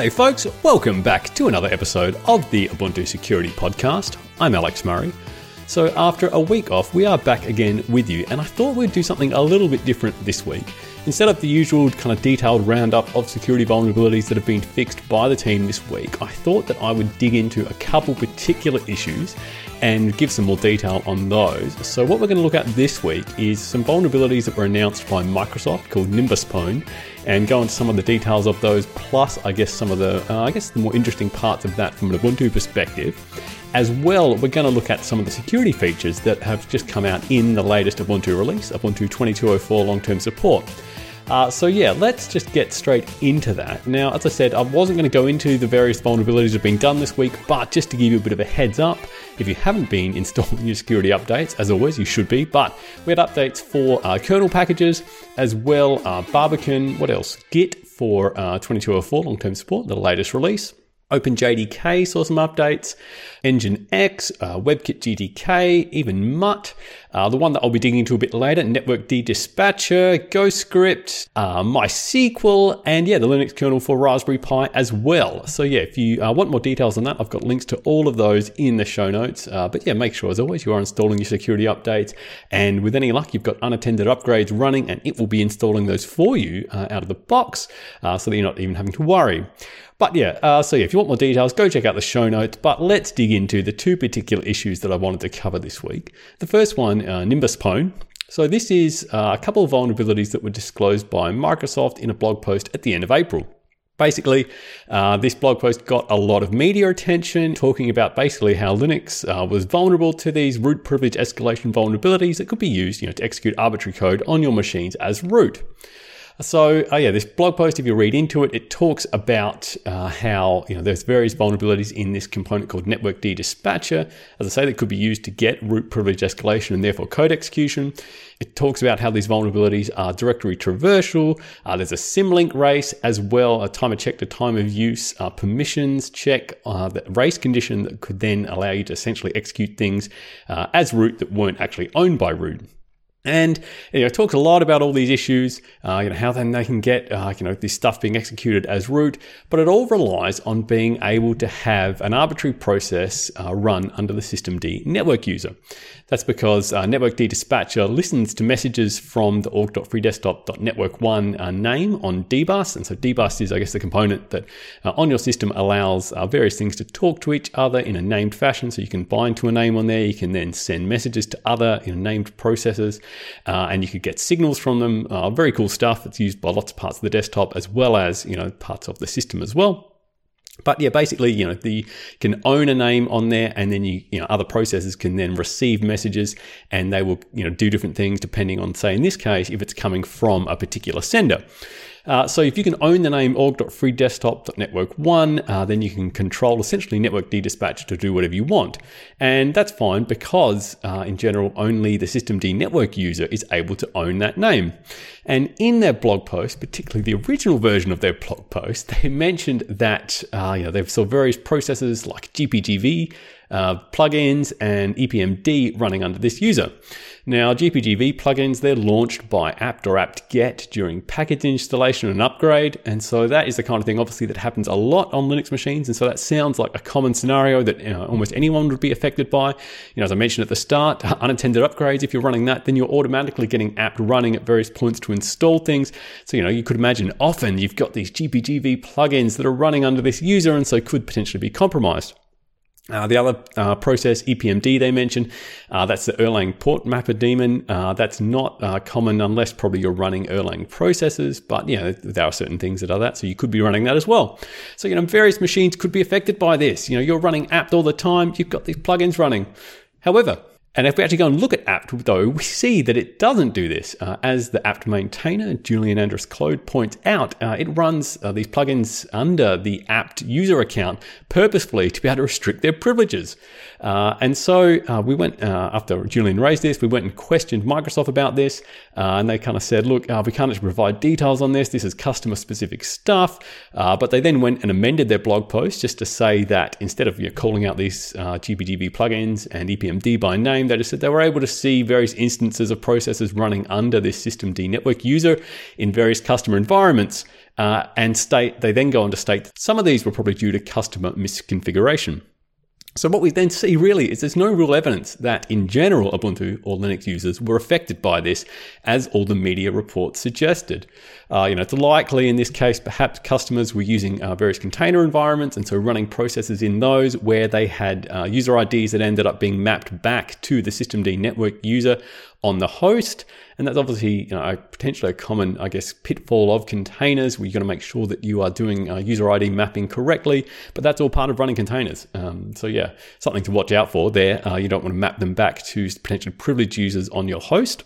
G'day, folks. Welcome back to another episode of the Ubuntu Security Podcast. I'm Alex Murray. So, after a week off, we are back again with you, and I thought we'd do something a little bit different this week. Instead of the usual kind of detailed roundup of security vulnerabilities that have been fixed by the team this week, I thought that I would dig into a couple particular issues and give some more detail on those. So, what we're going to look at this week is some vulnerabilities that were announced by Microsoft called Nimbus Pwn, and go into some of the details of those, plus, I guess, some of the, uh, I guess, the more interesting parts of that from an Ubuntu perspective. As well, we're going to look at some of the security features that have just come out in the latest Ubuntu release, Ubuntu 2204 long term support. Uh, so yeah, let's just get straight into that. Now, as I said, I wasn't going to go into the various vulnerabilities that have been done this week, but just to give you a bit of a heads up, if you haven't been installing your security updates, as always, you should be. But we had updates for uh, kernel packages as well, uh, Barbican, what else? Git for uh, 2204 long-term support, the latest release. OpenJDK saw some updates, Nginx, uh, WebKit GTK, even Mutt. Uh, the one that I'll be digging into a bit later, Network D Dispatcher, GhostScript, uh, MySQL, and yeah, the Linux kernel for Raspberry Pi as well. So yeah, if you uh, want more details on that, I've got links to all of those in the show notes. Uh, but yeah, make sure as always you are installing your security updates, and with any luck, you've got unattended upgrades running, and it will be installing those for you uh, out of the box, so that you're not even having to worry. But yeah, uh, so yeah, if you want more details, go check out the show notes. But let's dig into the two particular issues that I wanted to cover this week. The first one, uh, Nimbus Pwn. So this is uh, a couple of vulnerabilities that were disclosed by Microsoft in a blog post at the end of April. Basically, uh, this blog post got a lot of media attention, talking about basically how Linux uh, was vulnerable to these root privilege escalation vulnerabilities that could be used, you know, to execute arbitrary code on your machines as root. So, uh, yeah, this blog post, if you read into it, it talks about uh, how you know there's various vulnerabilities in this component called Network D Dispatcher. As I say, that could be used to get root privilege escalation and therefore code execution. It talks about how these vulnerabilities are directory traversal. Uh, there's a symlink race as well, a timer check to time of use, uh, permissions check, uh, the race condition that could then allow you to essentially execute things uh, as root that weren't actually owned by root. And you know, it talks a lot about all these issues, uh, you know, how then they can get uh, you know this stuff being executed as root, but it all relies on being able to have an arbitrary process uh, run under the systemd network user. That's because uh, Network D Dispatcher listens to messages from the org.freedesktop.network1 uh, name on dbus. And so dbus is, I guess, the component that uh, on your system allows uh, various things to talk to each other in a named fashion. So you can bind to a name on there. You can then send messages to other you know, named processes, uh, and you could get signals from them. Uh, very cool stuff that's used by lots of parts of the desktop as well as you know parts of the system as well. But yeah, basically, you know, the you can own a name on there, and then you, you know, other processes can then receive messages, and they will, you know, do different things depending on, say, in this case, if it's coming from a particular sender. Uh, so if you can own the name org.freedesktop.network1, uh, then you can control essentially network dispatch to do whatever you want. And that's fine because uh, in general, only the systemd network user is able to own that name. And in their blog post, particularly the original version of their blog post, they mentioned that uh, you know, they've saw various processes like GPGV, uh, plugins, and EPMD running under this user. Now, GPGV plugins, they're launched by apt or apt-get during package installation and upgrade. And so that is the kind of thing, obviously, that happens a lot on Linux machines. And so that sounds like a common scenario that you know, almost anyone would be affected by. You know, as I mentioned at the start, unattended upgrades, if you're running that, then you're automatically getting apt running at various points to install things. So, you know, you could imagine often you've got these GPGV plugins that are running under this user and so could potentially be compromised. Uh, the other uh, process, EPMD, they mentioned, uh, that's the Erlang port mapper daemon. Uh, that's not uh, common unless probably you're running Erlang processes, but you know there are certain things that are that, so you could be running that as well. So you know various machines could be affected by this. You know you're running apt all the time, you've got these plugins running. However, and if we actually go and look at apt, though, we see that it doesn't do this. Uh, as the apt maintainer, Julian Andres Klode, points out, uh, it runs uh, these plugins under the apt user account purposefully to be able to restrict their privileges. Uh, and so uh, we went, uh, after Julian raised this, we went and questioned Microsoft about this. and they kind of said, look, we can't actually provide details on this. This is customer specific stuff. but they then went and amended their blog post just to say that instead of you know, calling out these GPGV plugins and EPMD by name, they just said they were able to see various instances of processes running under this systemd network user in various customer environments. Uh, and state they then go on to state that some of these were probably due to customer misconfiguration. So what we then see really is there's no real evidence that in general Ubuntu or Linux users were affected by this, as all the media reports suggested. Uh, you know, it's likely in this case perhaps customers were using uh, various container environments and so running processes in those where they had uh, user IDs that ended up being mapped back to the systemd network user on the host. And that's obviously you know, potentially a common, I guess, pitfall of containers where you've got to make sure that you are doing uh, user ID mapping correctly. But that's all part of running containers. Um, so, yeah, something to watch out for there. Uh, you don't want to map them back to potentially privileged users on your host.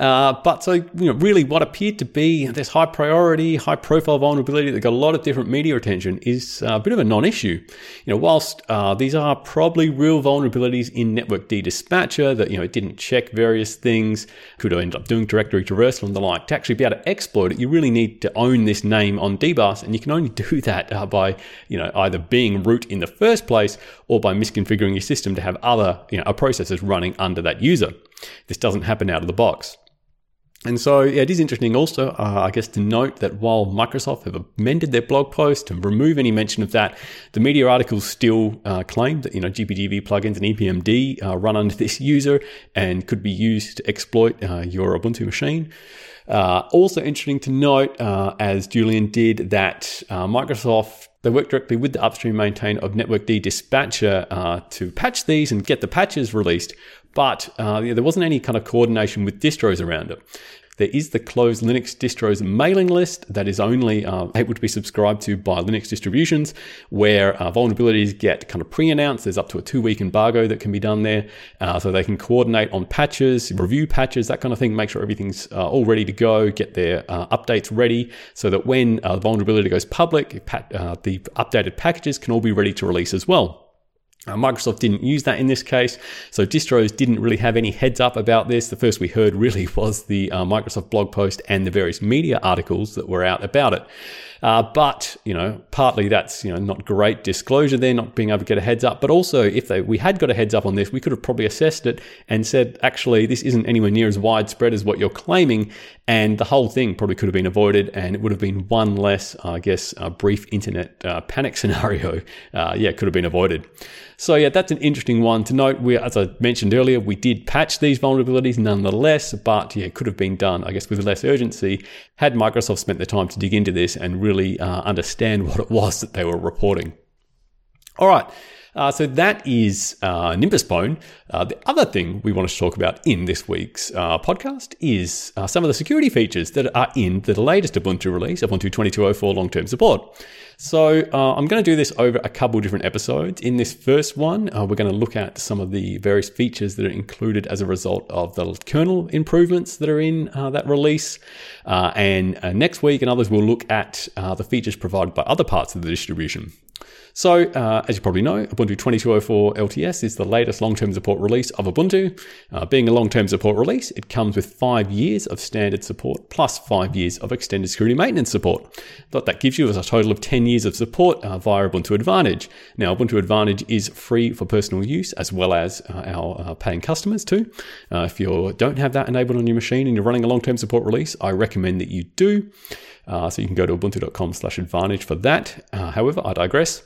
Uh, but so, you know, really what appeared to be this high priority, high profile vulnerability that got a lot of different media attention is a bit of a non-issue. You know, whilst uh, these are probably real vulnerabilities in Network D dispatcher that, you know, it didn't check various things, could end up doing directory traversal and the like, to actually be able to exploit it, you really need to own this name on dbus. And you can only do that uh, by, you know, either being root in the first place or by misconfiguring your system to have other, you know, processes running under that user. This doesn't happen out of the box. And so yeah, it is interesting also, uh, I guess, to note that while Microsoft have amended their blog post and remove any mention of that, the media articles still uh, claim that you know GPGV plugins and EPMD uh, run under this user and could be used to exploit uh, your Ubuntu machine. Uh, also interesting to note, uh, as Julian did, that Microsoft they work directly with the upstream maintainer of networkd dispatcher to patch these and get the patches released but uh, there wasn't any kind of coordination with distros around it. There is the closed Linux distros mailing list that is only uh, able to be subscribed to by Linux distributions, where uh, vulnerabilities get kind of pre announced. There's up to a two week embargo that can be done there. Uh, so they can coordinate on patches, review patches, that kind of thing, make sure everything's uh, all ready to go, get their uh, updates ready so that when uh, vulnerability goes public, the updated packages can all be ready to release as well. Uh, Microsoft didn't use that in this case, so distros didn't really have any heads up about this. The first we heard really was the uh, Microsoft blog post and the various media articles that were out about it. Uh, but you know, partly that's you know not great disclosure there, not being able to get a heads up. But also, if they, we had got a heads up on this, we could have probably assessed it and said, actually, this isn't anywhere near as widespread as what you're claiming, and the whole thing probably could have been avoided, and it would have been one less, I guess, brief internet uh, panic scenario. Uh, yeah, could have been avoided. So yeah, that's an interesting one to note. We, as I mentioned earlier, we did patch these vulnerabilities nonetheless, but yeah, it could have been done, I guess, with less urgency had Microsoft spent the time to dig into this and really uh, understand what it was that they were reporting. All right. Uh, so that is uh, Nimbus Pwn. Uh, the other thing we want to talk about in this week's uh, podcast is uh, some of the security features that are in the latest Ubuntu release, Ubuntu 22.04 long-term support. So uh, I'm going to do this over a couple different episodes. In this first one, uh, we're going to look at some of the various features that are included as a result of the kernel improvements that are in uh, that release. Uh, and uh, next week and others, we'll look at uh, the features provided by other parts of the distribution. So, uh, as you probably know, Ubuntu 22.04 LTS is the latest long term support release of Ubuntu. Uh, being a long term support release, it comes with five years of standard support plus five years of extended security maintenance support. What that gives you is a total of 10 years of support uh, via Ubuntu Advantage. Now, Ubuntu Advantage is free for personal use as well as uh, our uh, paying customers too. Uh, if you don't have that enabled on your machine and you're running a long term support release, I recommend that you do. so you can go to ubuntu.com slash advantage for that. however, I digress.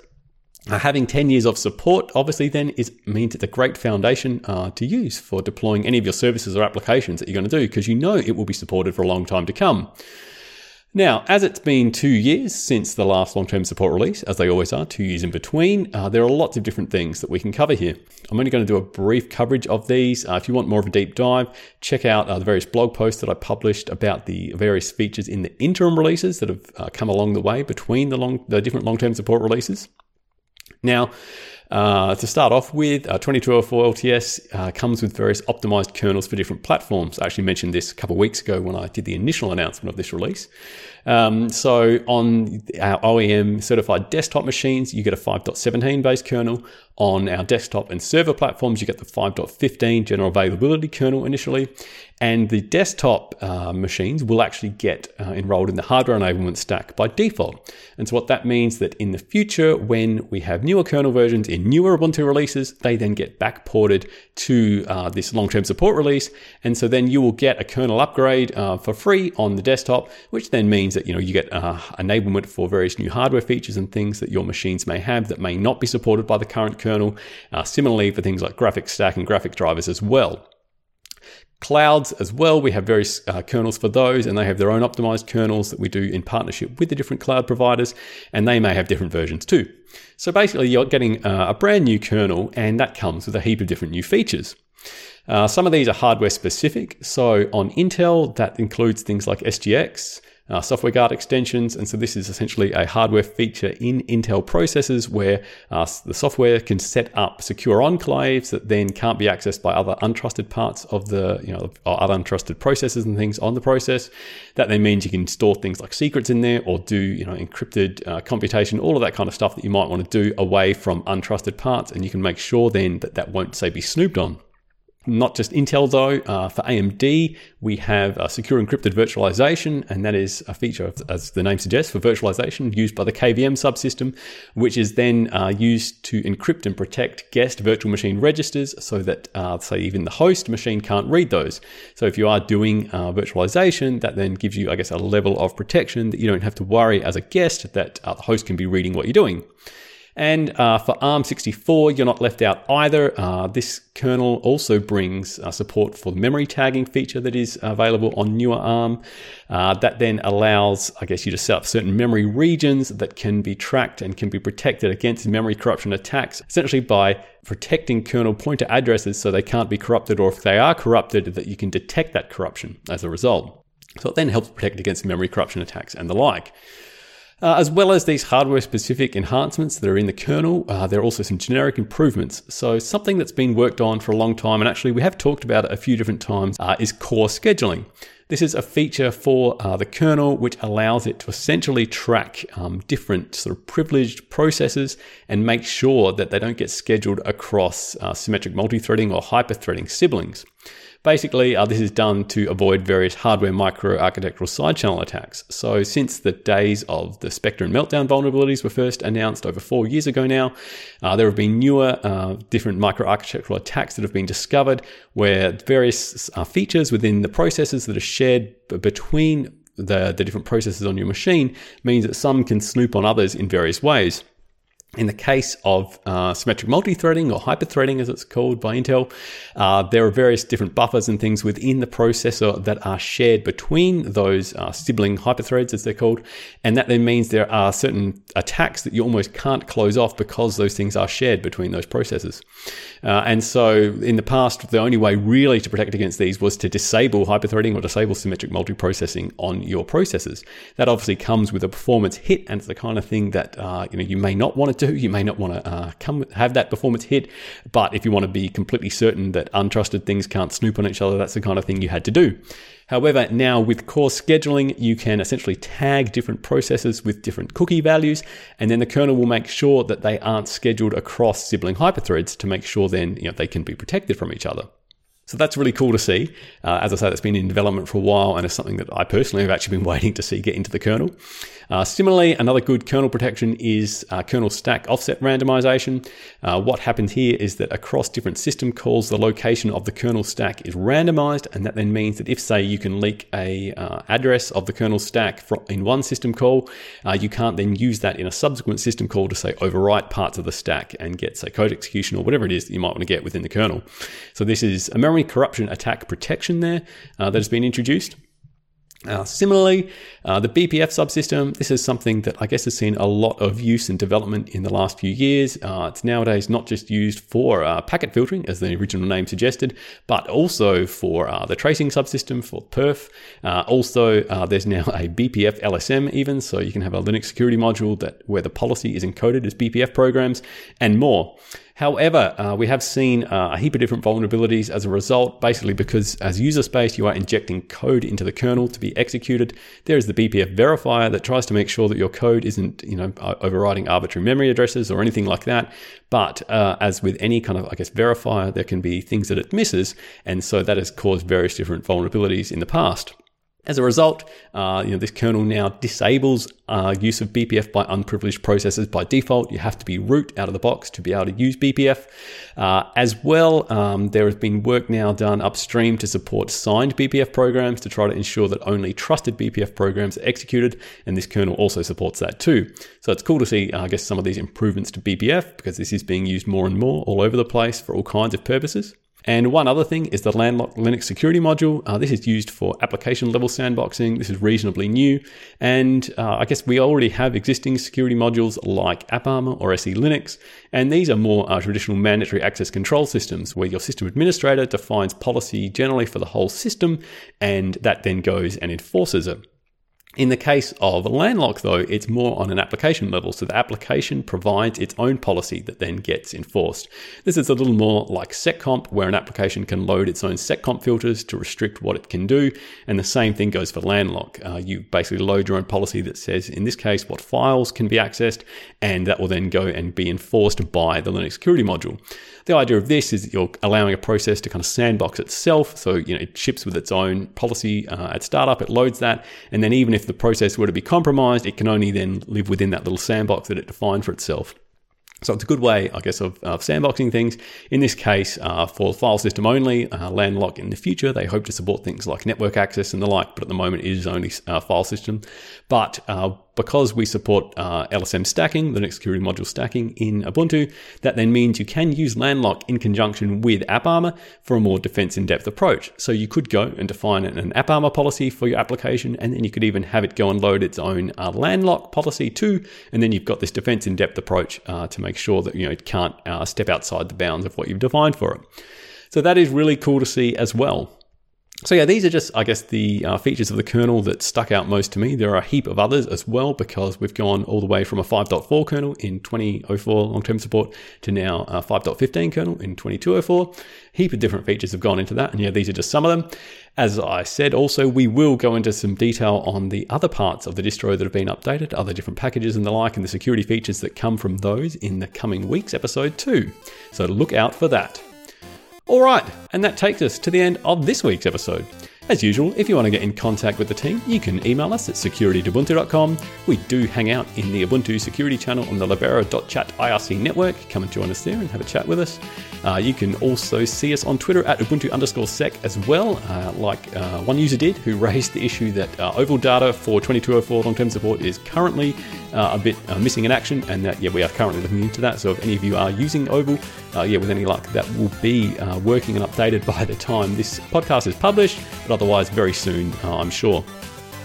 Uh, having 10 years of support obviously then is means it's a great foundation uh, to use for deploying any of your services or applications that you're going to do because you know it will be supported for a long time to come. Now, as it's been two years since the last long term support release, as they always are, two years in between, uh, there are lots of different things that we can cover here. I'm only going to do a brief coverage of these. Uh, if you want more of a deep dive, check out uh, the various blog posts that I published about the various features in the interim releases that have uh, come along the way between the, long, the different long term support releases. Now, uh, to start off with, uh, 2204 LTS uh, comes with various optimized kernels for different platforms. I actually mentioned this a couple of weeks ago when I did the initial announcement of this release. Um, so on our OEM certified desktop machines, you get a 5.17 based kernel. On our desktop and server platforms, you get the 5.15 general availability kernel initially. And the desktop uh, machines will actually get uh, enrolled in the hardware enablement stack by default. And so what that means is that in the future, when we have newer kernel versions in newer Ubuntu releases, they then get backported to uh, this long-term support release. And so then you will get a kernel upgrade uh, for free on the desktop, which then means that you know you get uh, enablement for various new hardware features and things that your machines may have that may not be supported by the current kernel. Uh, similarly, for things like graphics stack and graphic drivers as well. Clouds as well, we have various uh, kernels for those, and they have their own optimized kernels that we do in partnership with the different cloud providers, and they may have different versions too. So basically, you're getting uh, a brand new kernel, and that comes with a heap of different new features. Uh, some of these are hardware specific. So on Intel, that includes things like SGX, uh, software guard extensions. And so this is essentially a hardware feature in Intel processors where uh, the software can set up secure enclaves that then can't be accessed by other untrusted parts of the, you know, or other untrusted processes and things on the process. That then means you can store things like secrets in there or do, you know, encrypted uh, computation, all of that kind of stuff that you might want to do away from untrusted parts. And you can make sure then that that won't, say, be snooped on. Not just Intel though, uh, for AMD, we have secure encrypted virtualization, and that is a feature, as the name suggests, for virtualization used by the KVM subsystem, which is then uh, used to encrypt and protect guest virtual machine registers so that, uh, say, even the host machine can't read those. So if you are doing uh, virtualization, that then gives you, I guess, a level of protection that you don't have to worry as a guest that uh, the host can be reading what you're doing. And uh, for ARM64, you're not left out either. Uh, this kernel also brings uh, support for the memory tagging feature that is available on newer ARM. Uh, that then allows, I guess, you to set up certain memory regions that can be tracked and can be protected against memory corruption attacks, essentially by protecting kernel pointer addresses so they can't be corrupted, or if they are corrupted, that you can detect that corruption as a result. So it then helps protect against memory corruption attacks and the like. Uh, as well as these hardware specific enhancements that are in the kernel, uh, there are also some generic improvements. So, something that's been worked on for a long time, and actually we have talked about it a few different times, uh, is core scheduling. This is a feature for uh, the kernel which allows it to essentially track um, different sort of privileged processes and make sure that they don't get scheduled across uh, symmetric multi-threading or hyper-threading siblings. Basically, uh, this is done to avoid various hardware microarchitectural side channel attacks. So, since the days of the Spectre and Meltdown vulnerabilities were first announced over four years ago now, uh, there have been newer uh, different microarchitectural attacks that have been discovered where various uh, features within the processes that are shared between the, the different processes on your machine means that some can snoop on others in various ways. In the case of uh, symmetric multi-threading or hyper-threading, as it's called by Intel, uh, there are various different buffers and things within the processor that are shared between those uh, sibling hyperthreads, as they're called, and that then means there are certain attacks that you almost can't close off because those things are shared between those processes. Uh, and so, in the past, the only way really to protect against these was to disable hyperthreading or disable symmetric multiprocessing on your processors. That obviously comes with a performance hit, and it's the kind of thing that uh, you know you may not want to do. You may not want to uh, come have that performance hit, but if you want to be completely certain that untrusted things can't snoop on each other, that's the kind of thing you had to do. However, now with core scheduling, you can essentially tag different processes with different cookie values, and then the kernel will make sure that they aren't scheduled across sibling hyperthreads to make sure then you know, they can be protected from each other. So that's really cool to see. Uh, as I say, that's been in development for a while and it's something that I personally have actually been waiting to see get into the kernel. Uh, similarly, another good kernel protection is uh, kernel stack offset randomization. Uh, what happens here is that across different system calls, the location of the kernel stack is randomized, and that then means that if, say, you can leak a uh, address of the kernel stack in one system call, uh, you can't then use that in a subsequent system call to say overwrite parts of the stack and get, say, code execution or whatever it is that you might want to get within the kernel. So this is a memory corruption attack protection there uh, that has been introduced. Uh, similarly, uh, the BPF subsystem, this is something that I guess has seen a lot of use and development in the last few years. Uh, it's nowadays not just used for uh, packet filtering, as the original name suggested, but also for uh, the tracing subsystem for perf. Uh, also, there's now a BPF LSM even, so you can have a Linux security module that where the policy is encoded as BPF programs and more. However, uh, we have seen uh, a heap of different vulnerabilities as a result, basically because as user space, you are injecting code into the kernel to be executed. There is the BPF verifier that tries to make sure that your code isn't, you know, overriding arbitrary memory addresses or anything like that. But uh, as with any kind of, I guess, verifier, there can be things that it misses. And so that has caused various different vulnerabilities in the past. As a result, uh, you know, this kernel now disables uh, use of BPF by unprivileged processes by default. You have to be root out of the box to be able to use BPF. Uh, as well, um, there has been work now done upstream to support signed BPF programs to try to ensure that only trusted BPF programs are executed, and this kernel also supports that too. So it's cool to see, I guess, some of these improvements to BPF because this is being used more and more all over the place for all kinds of purposes. And one other thing is the Landlock Linux security module. Uh, this is used for application level sandboxing. This is reasonably new. And uh, I guess we already have existing security modules like AppArmor or SE Linux. And these are more uh, traditional mandatory access control systems where your system administrator defines policy generally for the whole system and that then goes and enforces it. In the case of Landlock, though, it's more on an application level. So the application provides its own policy that then gets enforced. This is a little more like seccomp, where an application can load its own seccomp filters to restrict what it can do. And the same thing goes for Landlock. Uh, you basically load your own policy that says, in this case, what files can be accessed, and that will then go and be enforced by the Linux security module. The idea of this is that you're allowing a process to kind of sandbox itself. So, you know, it ships with its own policy uh, at startup, it loads that. And then even if the process were to be compromised, it can only then live within that little sandbox that it defined for itself. So it's a good way, I guess, of, of sandboxing things. In this case, uh, for file system only, uh, Landlock in the future, they hope to support things like network access and the like, but at the moment it is only uh, file system. But uh, because we support uh, LSM stacking, the Linux security module stacking in Ubuntu, that then means you can use Landlock in conjunction with AppArmor for a more defense in depth approach. So you could go and define an AppArmor policy for your application, and then you could even have it go and load its own uh, Landlock policy too. And then you've got this defense in depth approach uh, to make sure that you know it can't uh, step outside the bounds of what you've defined for it. So that is really cool to see as well. So yeah, these are just, I guess, the uh, features of the kernel that stuck out most to me. There are a heap of others as well because we've gone all the way from a 5.4 kernel in 2004 long-term support to now a 5.15 kernel in 2204. Heap of different features have gone into that, and yeah, these are just some of them. As I said, also we will go into some detail on the other parts of the distro that have been updated, other different packages and the like, and the security features that come from those in the coming weeks episode too. So look out for that. All right, and that takes us to the end of this week's episode. As usual, if you want to get in contact with the team, you can email us at security.ubuntu.com. We do hang out in the Ubuntu security channel on the libera.chat IRC network. Come and join us there and have a chat with us. Uh, you can also see us on Twitter at Ubuntu underscore sec as well, uh, like uh, one user did who raised the issue that uh, Oval data for 2204 long term support is currently a bit uh, missing in action, and that, yeah, we are currently looking into that. So if any of you are using Oval, yeah, with any luck, that will be working and updated by the time this podcast is published. But otherwise very soon, uh, I'm sure.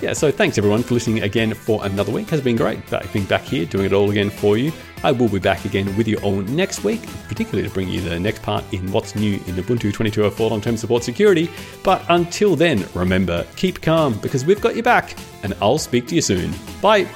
Yeah, so thanks everyone for listening again for another week. Has been great being back here, doing it all again for you. I will be back again with you all next week, particularly to bring you the next part in what's new in Ubuntu 2204 long term support security. But until then, remember, keep calm because we've got your back, and I'll speak to you soon. Bye.